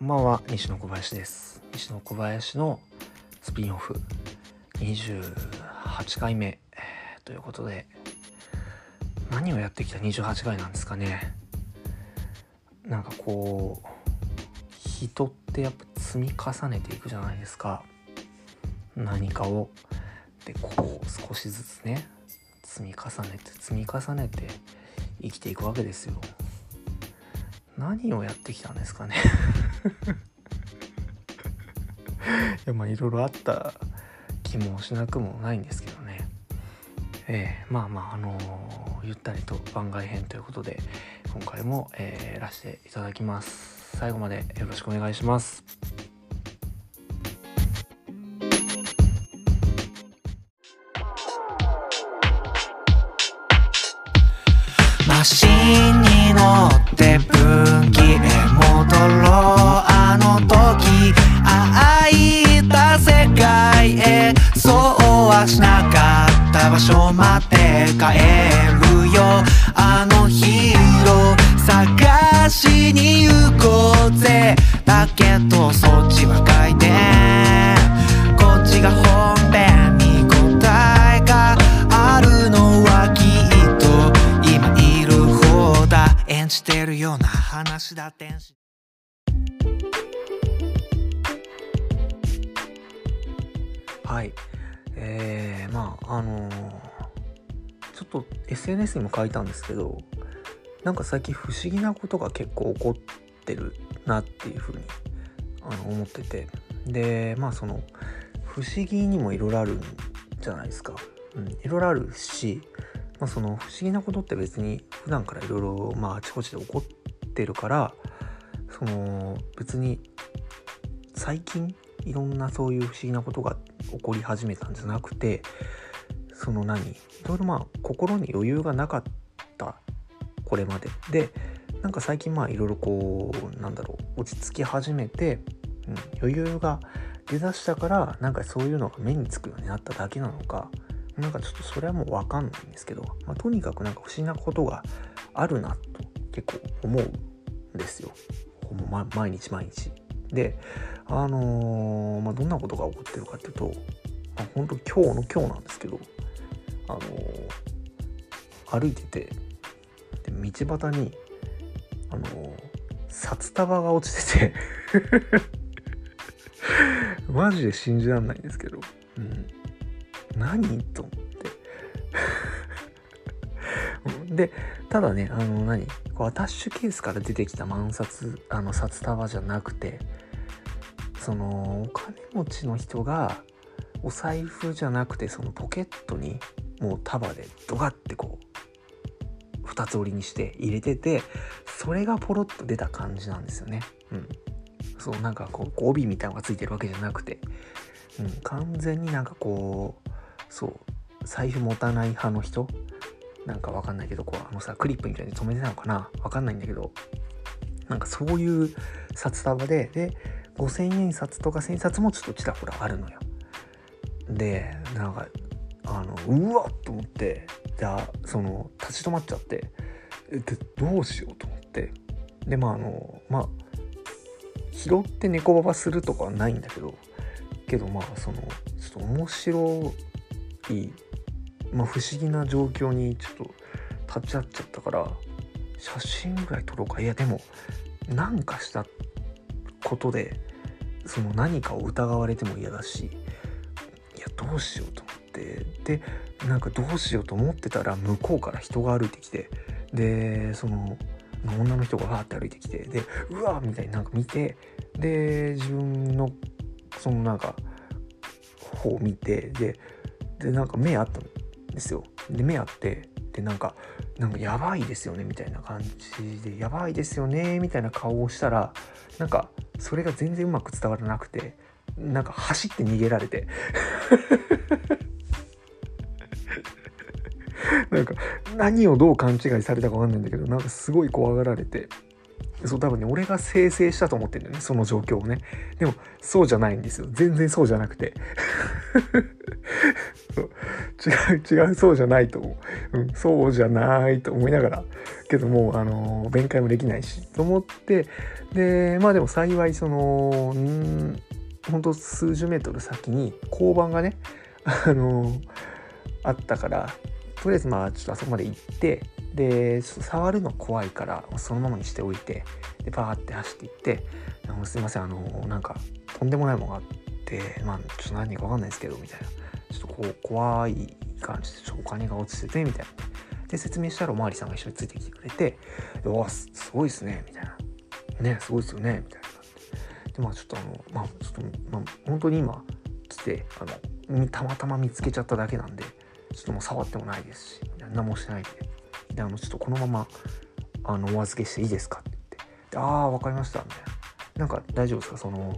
こんばんは西野小林です。西野小林のスピンオフ28回目ということで何をやってきた28回なんですかね。なんかこう人ってやっぱ積み重ねていくじゃないですか。何かを。でこう少しずつね積み重ねて積み重ねて生きていくわけですよ。何をやってきたんですかね。いやまあいろいろあった気もしなくもないんですけどね。えー、まあまああのー、ゆったりと番外編ということで今回も、えー、やらせていただきます。最後までよろしくお願いします。マシンいたんですけどなんか最近不思議なことが結構起こってるなっていうふうにあの思っててでまあその不思議にもいろいろあるんじゃないですか。いろいろあるし、まあ、その不思議なことって別に普段からいろいろああちこちで起こってるからその別に最近いろんなそういう不思議なことが起こり始めたんじゃなくてその何？いろいろまあ心に余裕がなかったこれまででなんか最近まあいろいろこうなんだろう落ち着き始めて、うん、余裕が出だしたからなんかそういうのが目につくようになっただけなのかなんかちょっとそれはもう分かんないんですけど、まあ、とにかくなんか不思議なことがあるなと結構思うんですよ。ほぼま毎日毎日。であのーまあ、どんなことが起こってるかっていうと、まあ、本当今日の今日なんですけど、あのー歩いててで道端に、あの札束が落ちてて。マジで信じられないんですけど、うん、何と思って。でただねあの何？こうアタッシュケースから出てきた万札あの札束じゃなくてそのお金持ちの人がお財布じゃなくてそのポケットにもう束でドガってこう二つ折りにして入れててそれがポロッと出た感じなんですよね。うん、そうなんかこう帯みたいのがついてるわけじゃなくて、うん、完全になんかこうそう財布持たない派の人？なんかわかんないけどこうあのさクリップみたいに留めてたのかな？わかんないんだけど。なんかそういう札束でで5,000円札とか1,000円札もちょっとちらほらあるのよ。でなんかあのうわっと思って。じゃあその立ち止まっちゃってでどうしようと思って。でまああのまあ拾って猫ババするとかはないんだけどけどまあそのちょっと面白い、まあ、不思議な状況にちょっと立ち会っちゃったから写真ぐらい撮ろうか。いやでもなんかしたことでその何かを疑われても嫌だしいやどうしようと思って。でなんかどうしようと思ってたら向こうから人が歩いてきてでその女の人がわーって歩いてきてでうわーみたいになんか見てで自分のそのなんか方を見てででなんか目あったんですよ。で目あってでなんかなんかやばいですよねみたいな感じでやばいですよねみたいな顔をしたらなんかそれが全然うまく伝わらなくてなんか走って逃げられて。なんか何をどう勘違いされたか分かんないんだけどなんかすごい怖がられてそう多分ね俺が生成したと思ってんだよねその状況をね。でもそうじゃないんですよ。全然そうじゃなくて。違う違うそうじゃないと思う、うん、そうじゃないと思いながら。けどもうあの弁解もできないしと思って。でまあでも幸いそのうん本当数十メートル先に交番がねあのあったからとりあえずまあちょっとあそこまで行ってで触るの怖いからそのままにしておいてでバーって走っていって「すいませんあのなんかとんでもないものがあってまあちょっと何か分かんないですけど」みたいな。ちょっとこう怖い感じでちょっとお金が落ちててみたいな。で説明したらおまわりさんが一緒についてきてくれて「うわすごいですね」みたいな「ねすごいですよね」みたいな。ででまあちょっとあのまあちょっとまあ本当に今来てあのたまたま見つけちゃっただけなんでちょっともう触ってもないですし何もしてないんで。であのちょっとこのままあのお預けしていいですかって言って。ああ分かりましたみたいな。なんか大丈夫ですか？その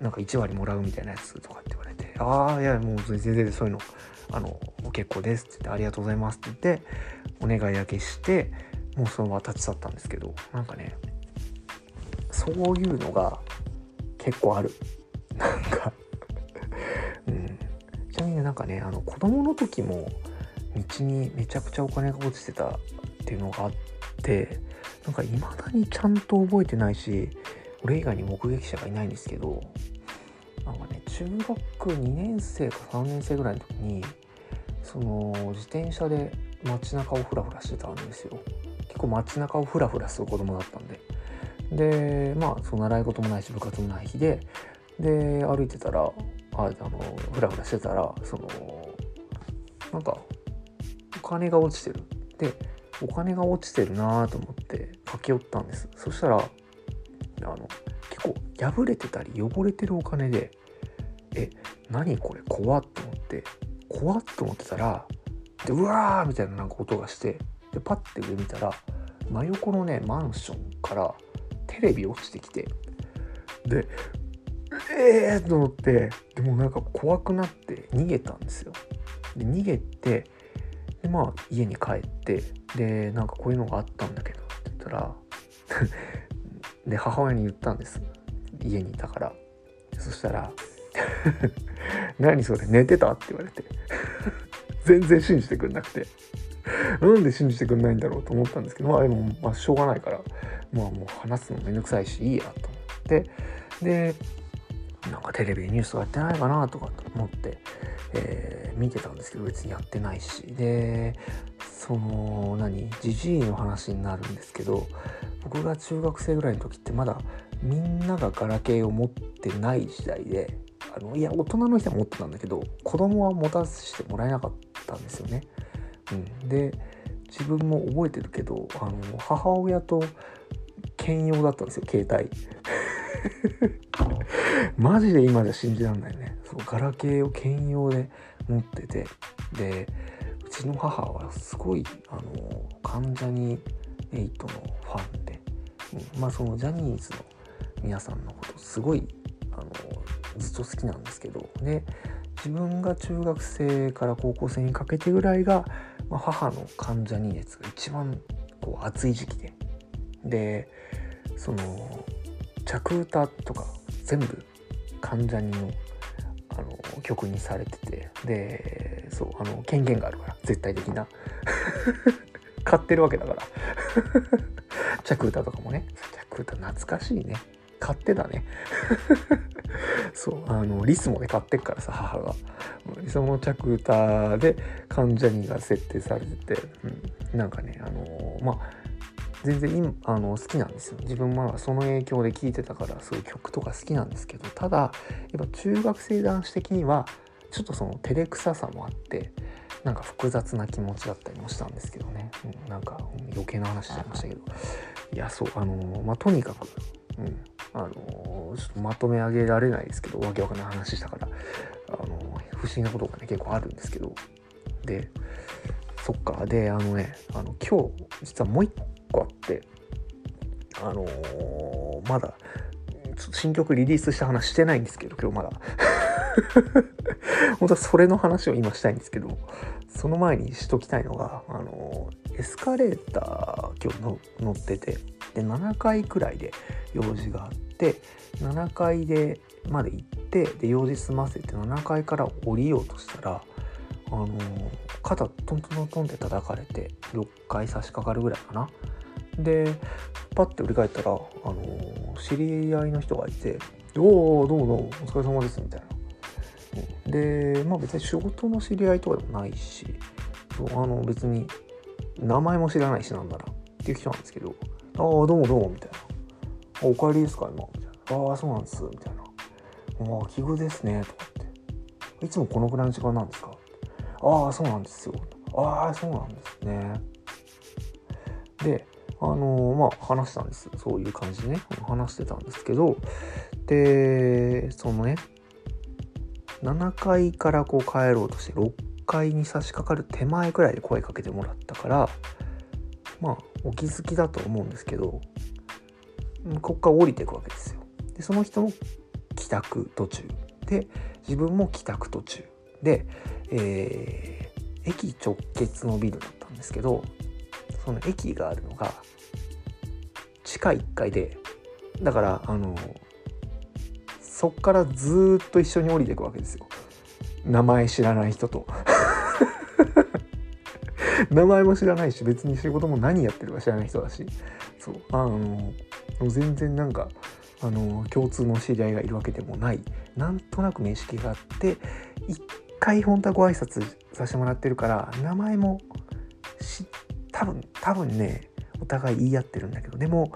なんか1割もらうみたいなやつとかって言われて。ああいやもう全然そういうのあの結構ですって言ってありがとうございますって言ってお願いだけしてもうそのまま立ち去ったんですけどなんかねそういうのが結構ある。なんか うん。なみになんかねあの子供の時も道にめちゃくちゃお金が落ちてたっていうのがあってなんか未だにちゃんと覚えてないし俺以外に目撃者がいないんですけどなんかね中学2年生か3年生ぐらいの時にその自転車で街中をフラフラしてたんですよ。結構街中をフラフラする子供だったんで。でまあその習い事もないし部活もない日でで歩いてたらああのフラフラしてたらそのなんかお金が落ちてる。でお金が落ちてるなと思って駆け寄ったんです。そしたらあの結構破れてたり汚れてるお金でえ何これ？怖っと思って怖っと思ってたらでうわーみたいななんか音がしてでパッて上見たら真横のねマンションからテレビ落ちてきてでええー、と思って。でもなんか怖くなって逃げたんですよ。で逃げてでまあ家に帰ってでなんかこういうのがあったんだけどって言ったら で母親に言ったんです。家にいたから。そしたら「何それ寝てた?」って言われて。全然信じてくれなくて。なんで信じてくれないんだろうと思ったんですけどまあでもまあしょうがないから。まあもう話すのめんどくさいしいいやと思って。でなんかテレビニュースがやってないかなとかと思って、えー、見てたんですけど別にやってないしでその何じじいの話になるんですけど僕が中学生ぐらいの時ってまだみんながガラケーを持ってない時代であのいや大人の人は持ってたんだけど子供は持たせてもらえなかったんですよね。うん、で自分も覚えてるけどあの母親と兼用だったんですよ携帯。マジで今じゃ信じらんないね。そうガラケーを兼用で持ってて。でうちの母はすごいあの関ジャニ∞のファンで、うん、まあそのジャニーズの皆さんのことすごいあのずっと好きなんですけど。で自分が中学生から高校生にかけてぐらいが、まあ、母の関ジャニ熱が一番こう熱い時期で。でその着歌とか全部関ジャニのあの曲にされてて。でそうあの権限があるから絶対的な。買ってるわけだから。着歌とかもね。着歌懐かしいね。買ってたね。そうあのリスモで買ってっからさ母が。その着歌で関ジャニが設定されてて、うん、なんかねあのまあ全然今あの好きなんですよ。自分はその影響で聴いてたからそういう曲とか好きなんですけどただやっぱ中学生男子的にはちょっとその照れくささもあってなんか複雑な気持ちだったりもしたんですけどね、うん、なんか余計な話しちゃいましたけど。いやそうあのまあとにかく、うん、あのちょっとまとめ上げられないですけどわけわかんない話したからあの不思議なことがね結構あるんですけど。でそっか。であのねあの今日実はもう一個あってあのー、まだ新曲リリースした話してないんですけど今日まだ。本当はそれの話を今したいんですけどその前にしときたいのが、あのー、エスカレーター今日の乗っててで7階くらいで用事があって7階でまで行ってで用事済ませて7階から降りようとしたらあの肩トントントンって叩かれて6回差し掛かるぐらいかな。でパッて振り返ったら、あの知り合いの人がいて「おおどうもどうもお疲れ様です」みたいな。でまあ別に仕事の知り合いとかでもないしそうあの別に名前も知らないしなんならっていう人なんですけど「ああどうもどうも」みたいな「お帰りですか今」みたいな「ああそうなんです」みたいな「ああ奇遇ですね」とかって「いつもこのぐらいの時間なんですか?」ああそうなんですよ」ああそうなんですね」であのまあ話したんです。そういう感じでね。話してたんですけど。でそのね7階からこう帰ろうとして6階に差し掛かる手前くらいで声かけてもらったからまあお気づきだと思うんですけどここから降りていくわけですよ。でその人も帰宅途中。で自分も帰宅途中。で、えー、駅直結のビルだったんですけどその駅があるのが地下1階でだからあのそっからずっと一緒に降りていくわけですよ。名前知らない人と。名前も知らないし別に仕事も何やってるか知らない人だし。そう。あの全然なんかあの共通の知り合いがいるわけでもない。なんとなく面識があって一回本当はご挨拶させてもらってるから名前もし多分多分ねお互い言い合ってるんだけどでも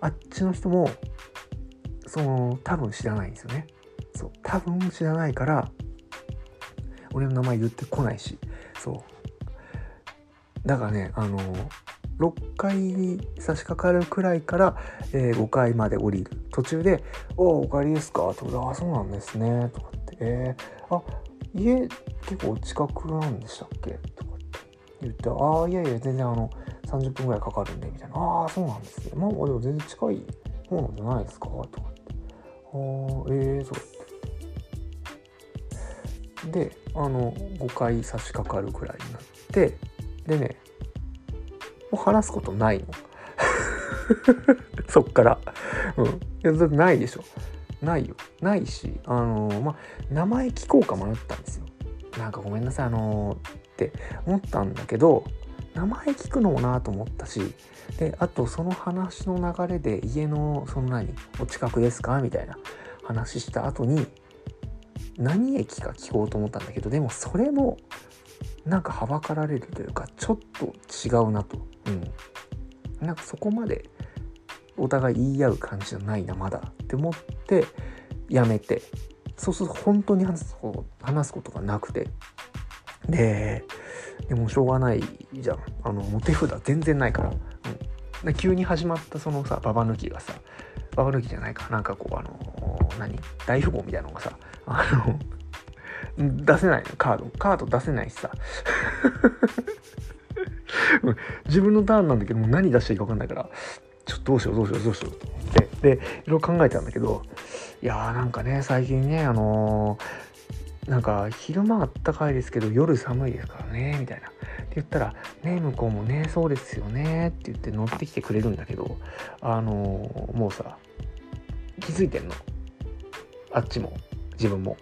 あっちの人もその多分知らないんですよね。そう多分知らないから俺の名前言ってこないしそう。だからねあの6階に差し掛かるくらいから、えー、5階まで降りる。途中で「おお帰りですか?」とか「あそうなんですね」とかって「えー、あ家結構近くなんでしたっけ?」とか。言って「ああいやいや全然あの30分ぐらいかかるんで」みたいな「ああそうなんですね。まあでも全然近い方なんじゃないですか?」とかって。ああえー、そう。であの5回差し掛かるくらいになってでねもう話すことないの。そっから。うん。いやだってないでしょ。ないよ。ないしあのまあ名前聞こうか迷ったんですよ。なんかごめんなさいあのー、って思ったんだけど名前聞くのもなと思ったしであとその話の流れで家のその何お近くですかみたいな話した後に何駅か聞こうと思ったんだけどでもそれもなんかはばかられるというかちょっと違うなと。うん。なんかそこまでお互い言い合う感じじゃないなまだ。って思ってやめて。そうすると本当に話すことがなくて。ででもしょうがないじゃん。あのもう手札全然ないから、うん、急に始まったそのさババ抜きがさババ抜きじゃないか。なんかこうあの何？大富豪みたいなのがさあの出せないのカード。カード出せないしさ。自分のターンなんだけどもう何出していいか分かんないからちょっとどうしようどうしようどうしよう。と思ってでいろいろ考えたんだけどいやーなんかね最近ねあのー、なんか昼間あったかいですけど夜寒いですからねみたいな。って言ったら「ね向こうもねそうですよね」って言って乗ってきてくれるんだけどあのー、もうさ気づいてんの。あっちも自分も。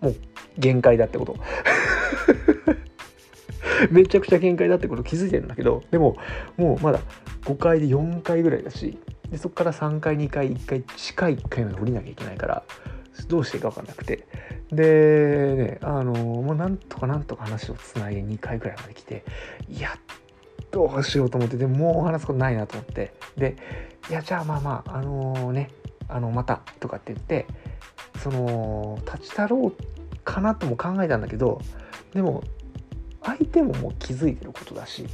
もう限界だってこと。めちゃくちゃ限界だってこと気づいてるんだけど。でももうまだ5回で4回ぐらいだしでそこから3回2回1回地下1回まで降りなきゃいけないからどうしていいか分かんなくて。でねあのもうなんとかなんとか話をつないで2回ぐらいまで来てやっとしようと思ってでもう話すことないなと思って。でいやじゃあまあまああのー、ねあのまたとかって言ってその立ち去ろうかなとも考えたんだけどでも相手ももう気づいてることだし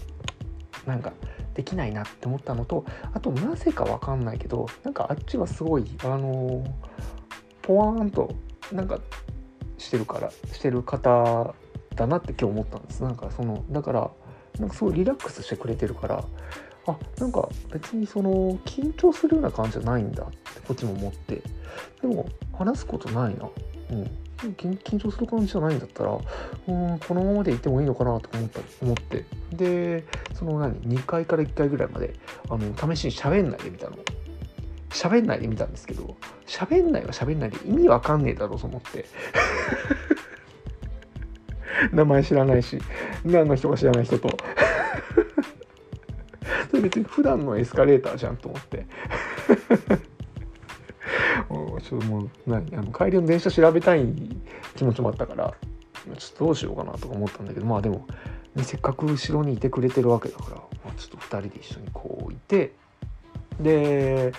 なんかできないなって思ったのとあとなぜか分かんないけどなんかあっちはすごいあのポワーンとなんかしてるからしてる方だなって今日思ったんです。なんかそのだからなんかすごいリラックスしてくれてるからあなんか別にその緊張するような感じじゃないんだってこっちも思って。でも話すことないな。うん。緊張する感じじゃないんだったらうんこのままでいてもいいのかなと思った思って。でその何2回から1回ぐらいまであの試しに喋んないでみたいなの喋んないで見たんですけど喋んないは喋んないで意味わかんねえだろうと思って。名前知らないし何の人か知らない人と。それ別に普段のエスカレーターじゃんと思って。ちょっともう何？あの帰りの電車調べたい気持ちもあったからちょっとどうしようかなとか思ったんだけどまあでも、ね、せっかく後ろにいてくれてるわけだから、まあ、ちょっと2人で一緒にこういてで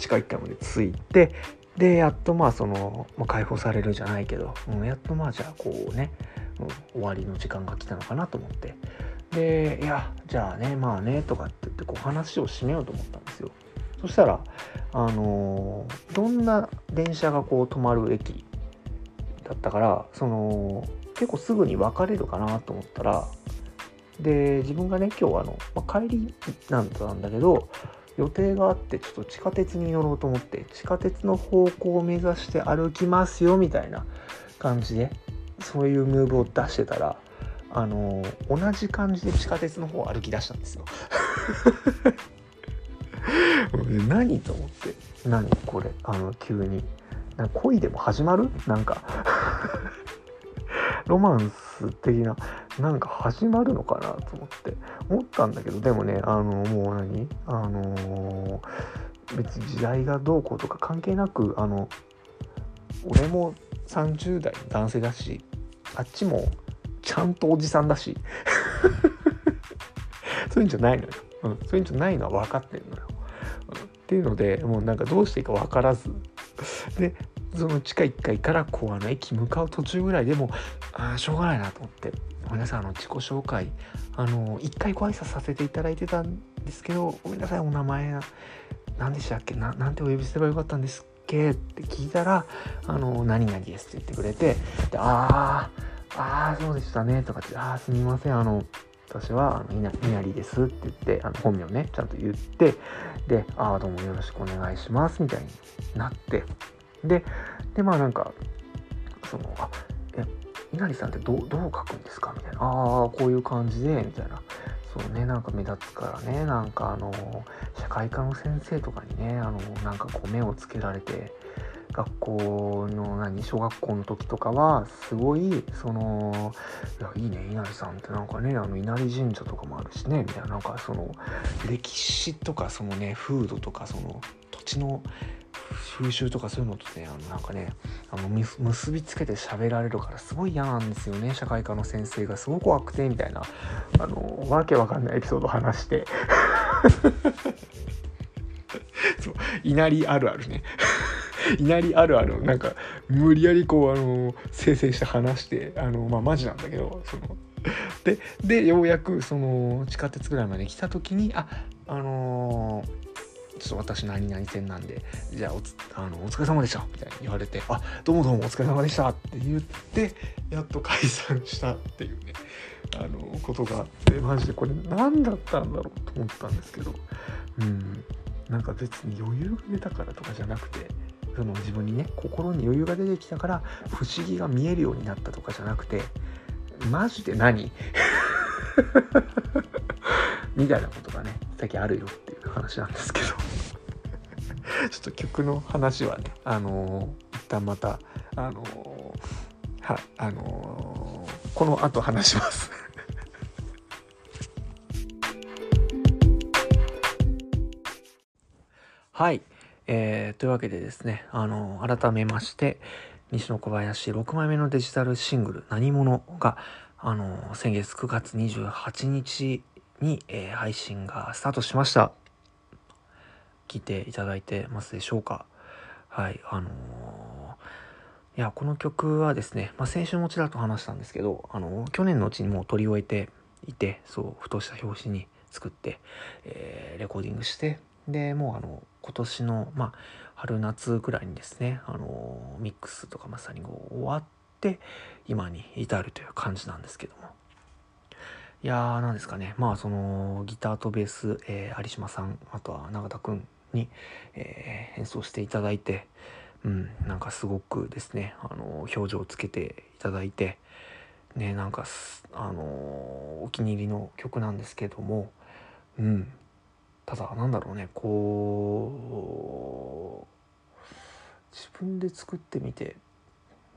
地下1階まで着いてでやっとまあその、まあ、解放されるじゃないけど、うん、やっとまあじゃあこうね、うん、終わりの時間が来たのかなと思って。でいやじゃあねまあねとかって言ってこう話を締めようと思ったんですよ。そしたらあのー、どんな電車がこう止まる駅だったからその結構すぐに別れるかなと思ったらで自分がね今日あの、まあ、帰りなんだんだけど予定があってちょっと地下鉄に乗ろうと思って地下鉄の方向を目指して歩きますよみたいな感じでそういうムーブを出してたらあの同じ感じで地下鉄の方を歩き出したんですよ。何と思って何これあの急に。な恋でも始まる？なんか。ロマンス的ななんか始まるのかなと思って思ったんだけどでもねあのもう何？あのー、別に時代がどうこうとか関係なくあの俺も30代の男性だしあっちもちゃんとおじさんだし そういうんじゃないのよ、うん、そういうんじゃないのは分かってんのよ、うん、っていうのでもうなんかどうしていいか分からず。でその地下1階からこうあの駅向かう途中ぐらいでもあしょうがないなと思って。ごめんなさいあの自己紹介あの1回ご挨拶させていただいてたんですけどごめんなさいお名前何でしたっけ？ななんてお呼びすればよかったんですっけ？って聞いたら「あの何々です」って言ってくれてで「ああああそうでしたね」とかって「ああすみませんあの私はあの稲荷ですって言ってあの本名ねちゃんと言ってで「ああどうもよろしくお願いします」みたいになってででまあなんかその「あえ稲荷さんってどどう書くんですか?」みたいな「ああこういう感じで」みたいな。そうねなんか目立つからねなんかあの社会科の先生とかにねあのなんかこう目をつけられて学校の何小学校の時とかはすごいそのいやいいね稲荷さんってなんかねあの稲荷神社とかもあるしねみたいな。なんかその歴史とかそのね風土とかその土地の風習とかそういうのとねあのなんかねあの結びつけて喋られるからすごい嫌なんですよね。社会科の先生がすごく怖くてみたいなあのわけわかんないエピソードを話して。そう稲荷あるあるね。稲荷あるあるなんか無理やりこうあの生成して話してあのまあマジなんだけどそのででようやくその地下鉄ぐらいまで来た時にああのーちょっと私何々線なんで、じゃあおつあのお疲れ様でしたみたいに言われて、あ、どうもどうもお疲れ様でしたって言って、やっと解散したっていうね、あの、ことがあって、マジでこれ何だったんだろうと思ったんですけど、うん、なんか別に余裕が出たからとかじゃなくて、その自分にね、心に余裕が出てきたから、不思議が見えるようになったとかじゃなくて、マジで何？みたいなことがね、最近あるよっていう話なんですけど ちょっと曲の話はね、あのー、一旦また、あのー、は、あのー、この後話します はい。えー、というわけでですね、あの改めまして、西野小林6枚目のデジタルシングル「何者」が、あの先月9月28日に、えー、配信がスタートしました。聞いていただいてますでしょうかはい、あのー、いや、この曲はですね、まあ、先週もちらっと話したんですけど、あのー、去年のうちにもう撮り終えていて、そう、ふとした表紙に作って、え、レコーディングして、で、もうあの、今年の、まあ、春夏ぐらいにですね、あのミックスとかまさにこう終わって、今に至るという感じなんですけども。いやー、なんですかね。まあ、その、ギターとベース、えー、有島さん、あとは永田くんに、えー、演奏していただいて、うん、なんかすごくですね、あの、表情をつけていただいて、ね、なんか、あの、お気に入りの曲なんですけども、うん、ただ、なんだろうね、こう、自分で作ってみて、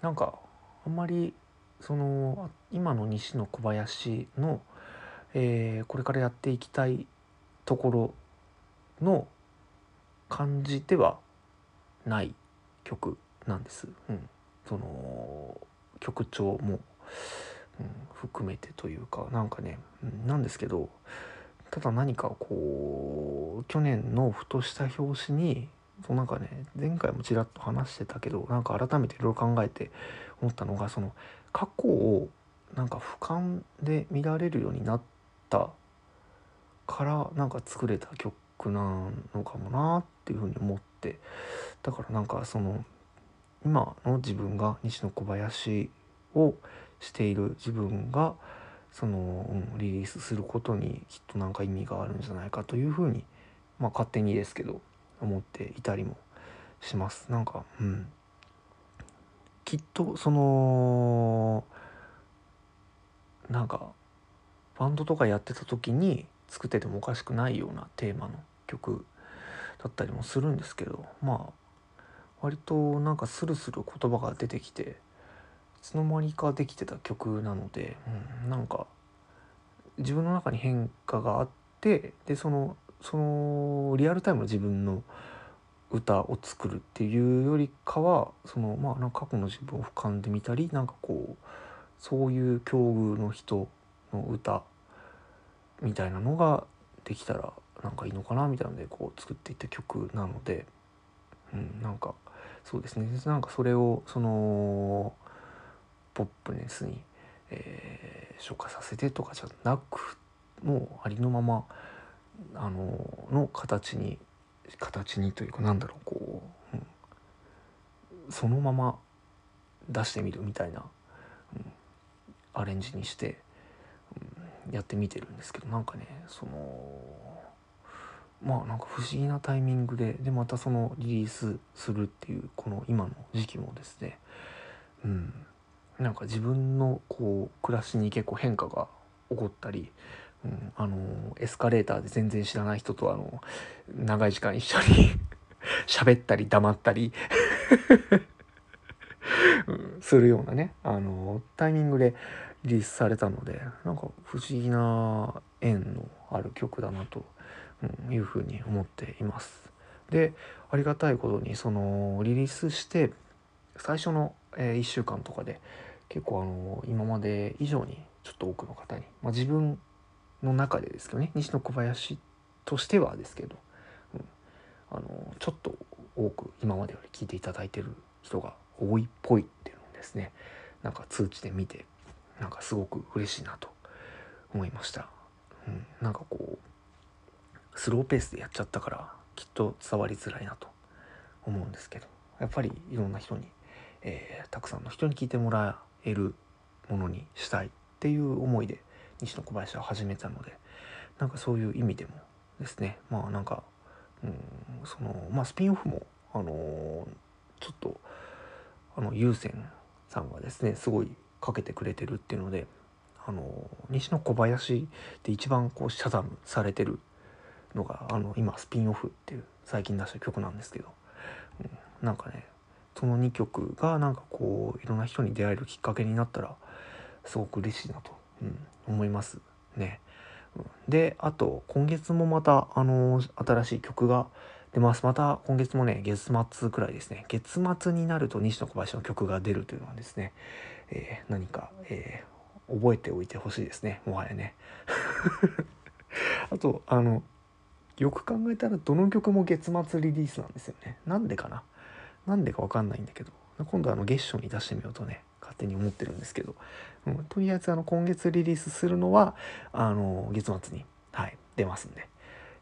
なんか、あんまりその今の西野小林の、えーこれからやっていきたいところの感じではない曲なんです。うん、その曲調も、うん、含めてというかなんかね、うん、なんですけどただ何かこう去年のふとした表紙にそうなんかね前回もちらっと話してたけどなんか改めていろいろ考えて思ったのがその過去をなんか俯瞰で見られるようになってたからなんか作れた曲なのかもなっていうふうに思ってだからなんかその今の自分が西野小林をしている自分がその、うん、リリースすることにきっとなんか意味があるんじゃないかというふうにまあ勝手にですけど思っていたりもします。なんかうんきっとそのなんかバンドとかやってた時に作っててもおかしくないようなテーマの曲だったりもするんですけどまあ割となんかスルスル言葉が出てきていつの間にかできてた曲なので、うん、なんか自分の中に変化があってでそのそのリアルタイムの自分の歌を作るっていうよりかはそのまあなんか過去の自分を俯瞰で見たりなんかこうそういう境遇の人の歌みたいなのができたらなんかいいのかなみたいなのでこう作っていった曲なので、うん、なんかそうですね。なんかそれをそのポップネスに、えー、昇華させてとかじゃなくもうありのままあのの形に形にというかなんだろうこう、うん、そのまま出してみるみたいな、うん、アレンジにして、やってみてるんですけどなんかねそのまあなんか不思議なタイミングででまたそのリリースするっていうこの今の時期もですねうん。なんか自分のこう暮らしに結構変化が起こったり、うん、あのエスカレーターで全然知らない人とあの長い時間一緒に 喋ったり黙ったり するようなねあのタイミングでリリースされたのでなんか不思議な縁のある曲だなと、うん、いうふうに思っています。でありがたいことにそのリリースして最初の、え1週間とかで結構あの今まで以上にちょっと多くの方に、まあ、自分の中でですけどね西野小林としてはですけど、うん、あのちょっと多く今までより聞いていただいてる人が多いっぽいっていうのをですねなんか通知で見てなんかすごく嬉しいなと思いました。うん、なんかこうスローペースでやっちゃったからきっと伝わりづらいなと思うんですけど。やっぱりいろんな人に、えーたくさんの人に聞いてもらえるものにしたいっていう思いで西野小林は始めたのでなんかそういう意味でもですね。まあなんか、うん、そのまあスピンオフもあのーちょっとあの優先さんがですねすごいかけてくれてるっていうのであの西野小林で一番こうシャダムされてるのがあの今スピンオフっていう最近出した曲なんですけど、うん、なんかねその2曲がなんかこういろんな人に出会えるきっかけになったらすごく嬉しいなと、うん、思いますね。うんであと今月もまたあの新しい曲が出ますまた今月もね月末くらいですね月末になると西野小林の曲が出るというのはですね、えー何か、えー覚えておいてほしいですね。もはやね。あとあのよく考えたらどの曲も月末リリースなんですよね。なんでかな？なんでかわかんないんだけど。今度あの月初に出してみようとね勝手に思ってるんですけど、うん、とりあえずあの今月リリースするのはあの月末に、はい、出ますんで、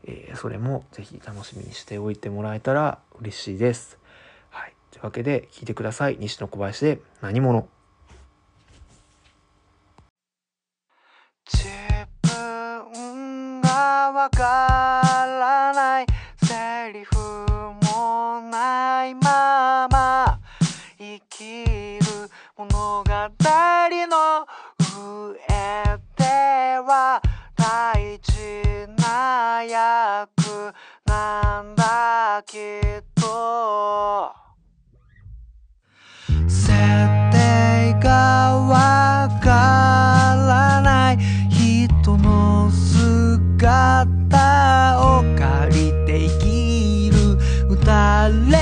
えーそれもぜひ楽しみにしておいてもらえたら嬉しいです。はい、というわけで聞いてください。西野小林で何者？わからない。セリフもないまま。生きる物語の上では大事な役なんだきっと設定がわからない。人の let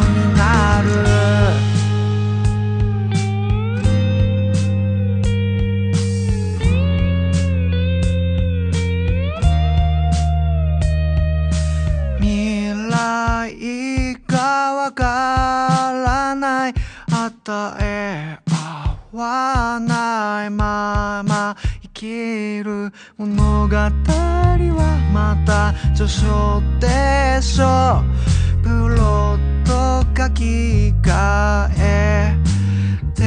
になる。未来かわからない。与え合わないまま生きる物語はまた序章でしょ。プロット書き換えて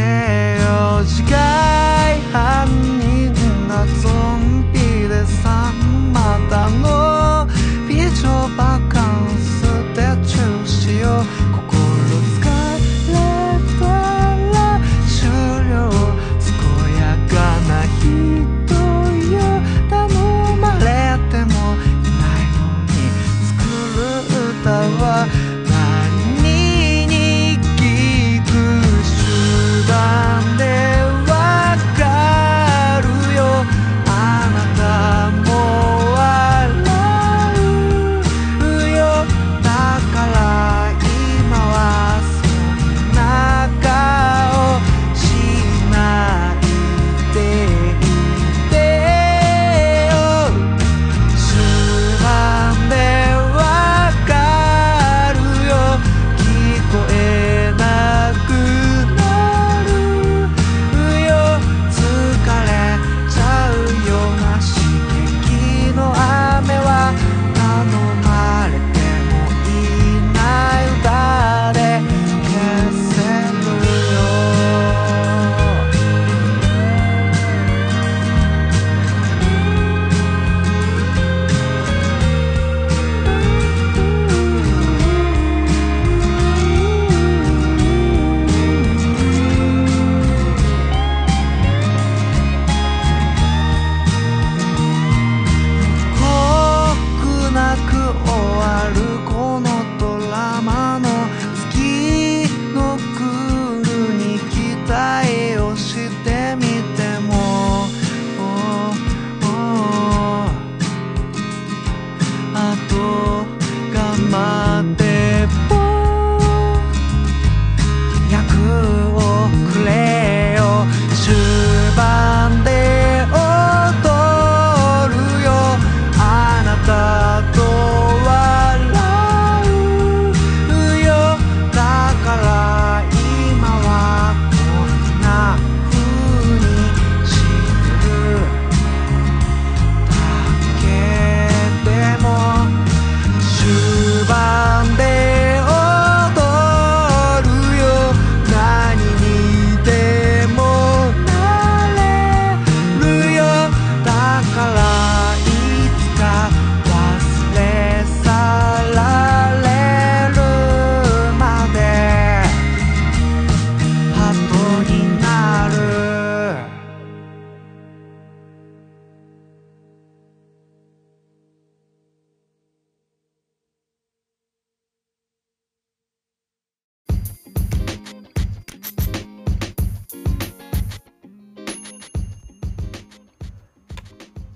よ次回犯人がゾンビでさまたの美女バカンスで中止を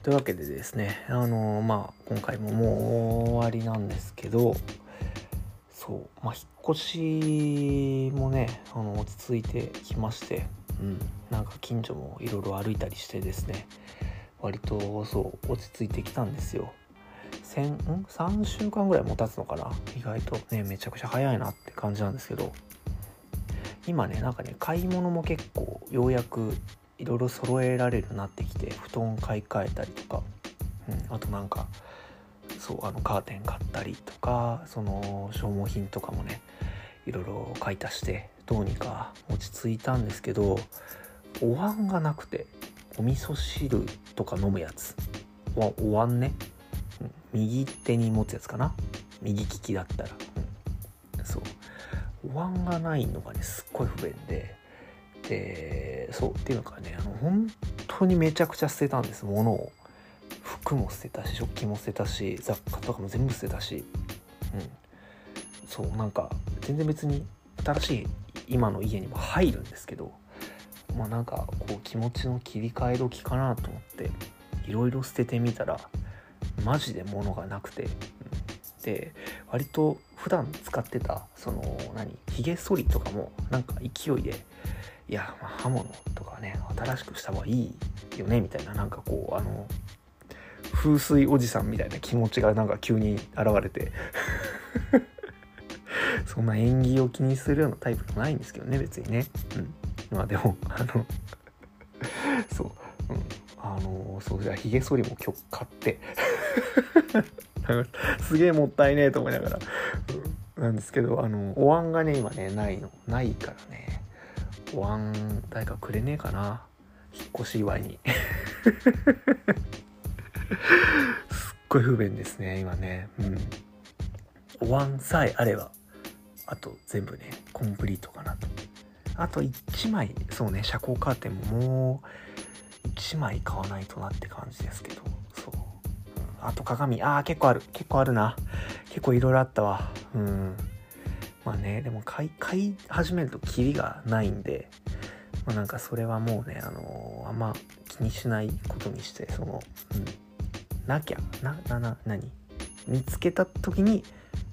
というわけでですねあのまあ今回ももう終わりなんですけどそうまあ引っ越しもねあの落ち着いてきましてうん。なんか近所もいろいろ歩いたりしてですね割とそう落ち着いてきたんですよ。先ん？3週間ぐらいも経つのかな？意外とねめちゃくちゃ早いなって感じなんですけど。今ねなんかね買い物も結構ようやくいろいろ揃えられるなってきて布団買い替えたりとか、うん、あとなんかそうあのカーテン買ったりとかその消耗品とかもねいろいろ買い足してどうにか落ち着いたんですけどお椀がなくてお味噌汁とか飲むやつ。おお椀ね、うん右手に持つやつかな。右利きだったら、うん、そう。お椀がないのがねすっごい不便で。でそうっていうのかねあの本当にめちゃくちゃ捨てたんです。物を。服も捨てたし食器も捨てたし雑貨とかも全部捨てたし。うん。そうなんか全然別に新しい今の家にも入るんですけどまあなんかこう気持ちの切り替え時かなと思っていろいろ捨ててみたらマジで物がなくて、うん。で割と普段使ってたその何ひげ剃りとかもなんか勢いでいや、まあ、刃物とかね新しくした方がいいよねみたいななんかこうあの風水おじさんみたいな気持ちがなんか急に現れて。そんな縁起を気にするようなタイプじゃないんですけどね別にね。うん。まあでもあの そう、うん、あのそうじゃあひげ剃りも今日買って。すげえもったいねえと思いながら、うん、なんですけどあのお椀がね今ねないのないからね。お椀誰かくれねえかな。引っ越し祝いに。すっごい不便ですね今ね。うん。お椀さえあればあと全部ねコンプリートかなと。あと1枚そうね遮光カーテンももう1枚買わないとなって感じですけど。そう、あと鏡。あー結構ある。結構あるな。結構いろいろあったわ。うん。まあねでも買い買い始めるとキリがないんでまあ、なんかそれはもうねあのーあんま気にしないことにしてそのうんなきゃななな何？見つけた時に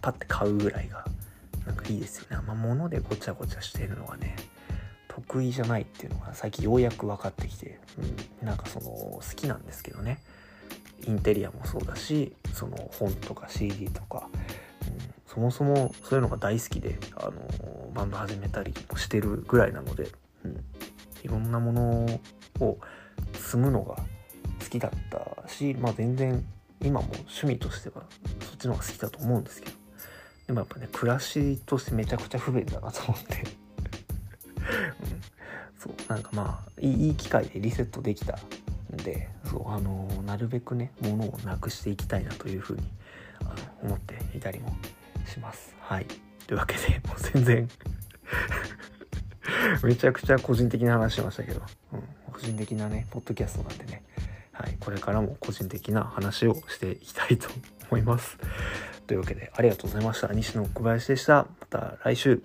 パッて買うぐらいがなんかいいですよね。あんま物でごちゃごちゃしてるのがね得意じゃないっていうのが最近ようやく分かってきて、うん、なんかその好きなんですけどね。インテリアもそうだしその本とか CD とか、そもそもそういうのが大好きで、あのバンド始めたりもしてるぐらいなので、うん、いろんなものを積むのが好きだったし、まあ、全然今も趣味としてはそっちの方が好きだと思うんですけど。でもやっぱね暮らしとしてめちゃくちゃ不便だなと思って、うん、そうなんかまあいい機会でリセットできたんでそうあのなるべくね物をなくしていきたいなというふうにあの思っていたりもします。はいというわけでもう全然 めちゃくちゃ個人的な話しましたけど、うん、個人的なねポッドキャストなんでねはい、これからも個人的な話をしていきたいと思います。というわけでありがとうございました。西野小林でした。また来週。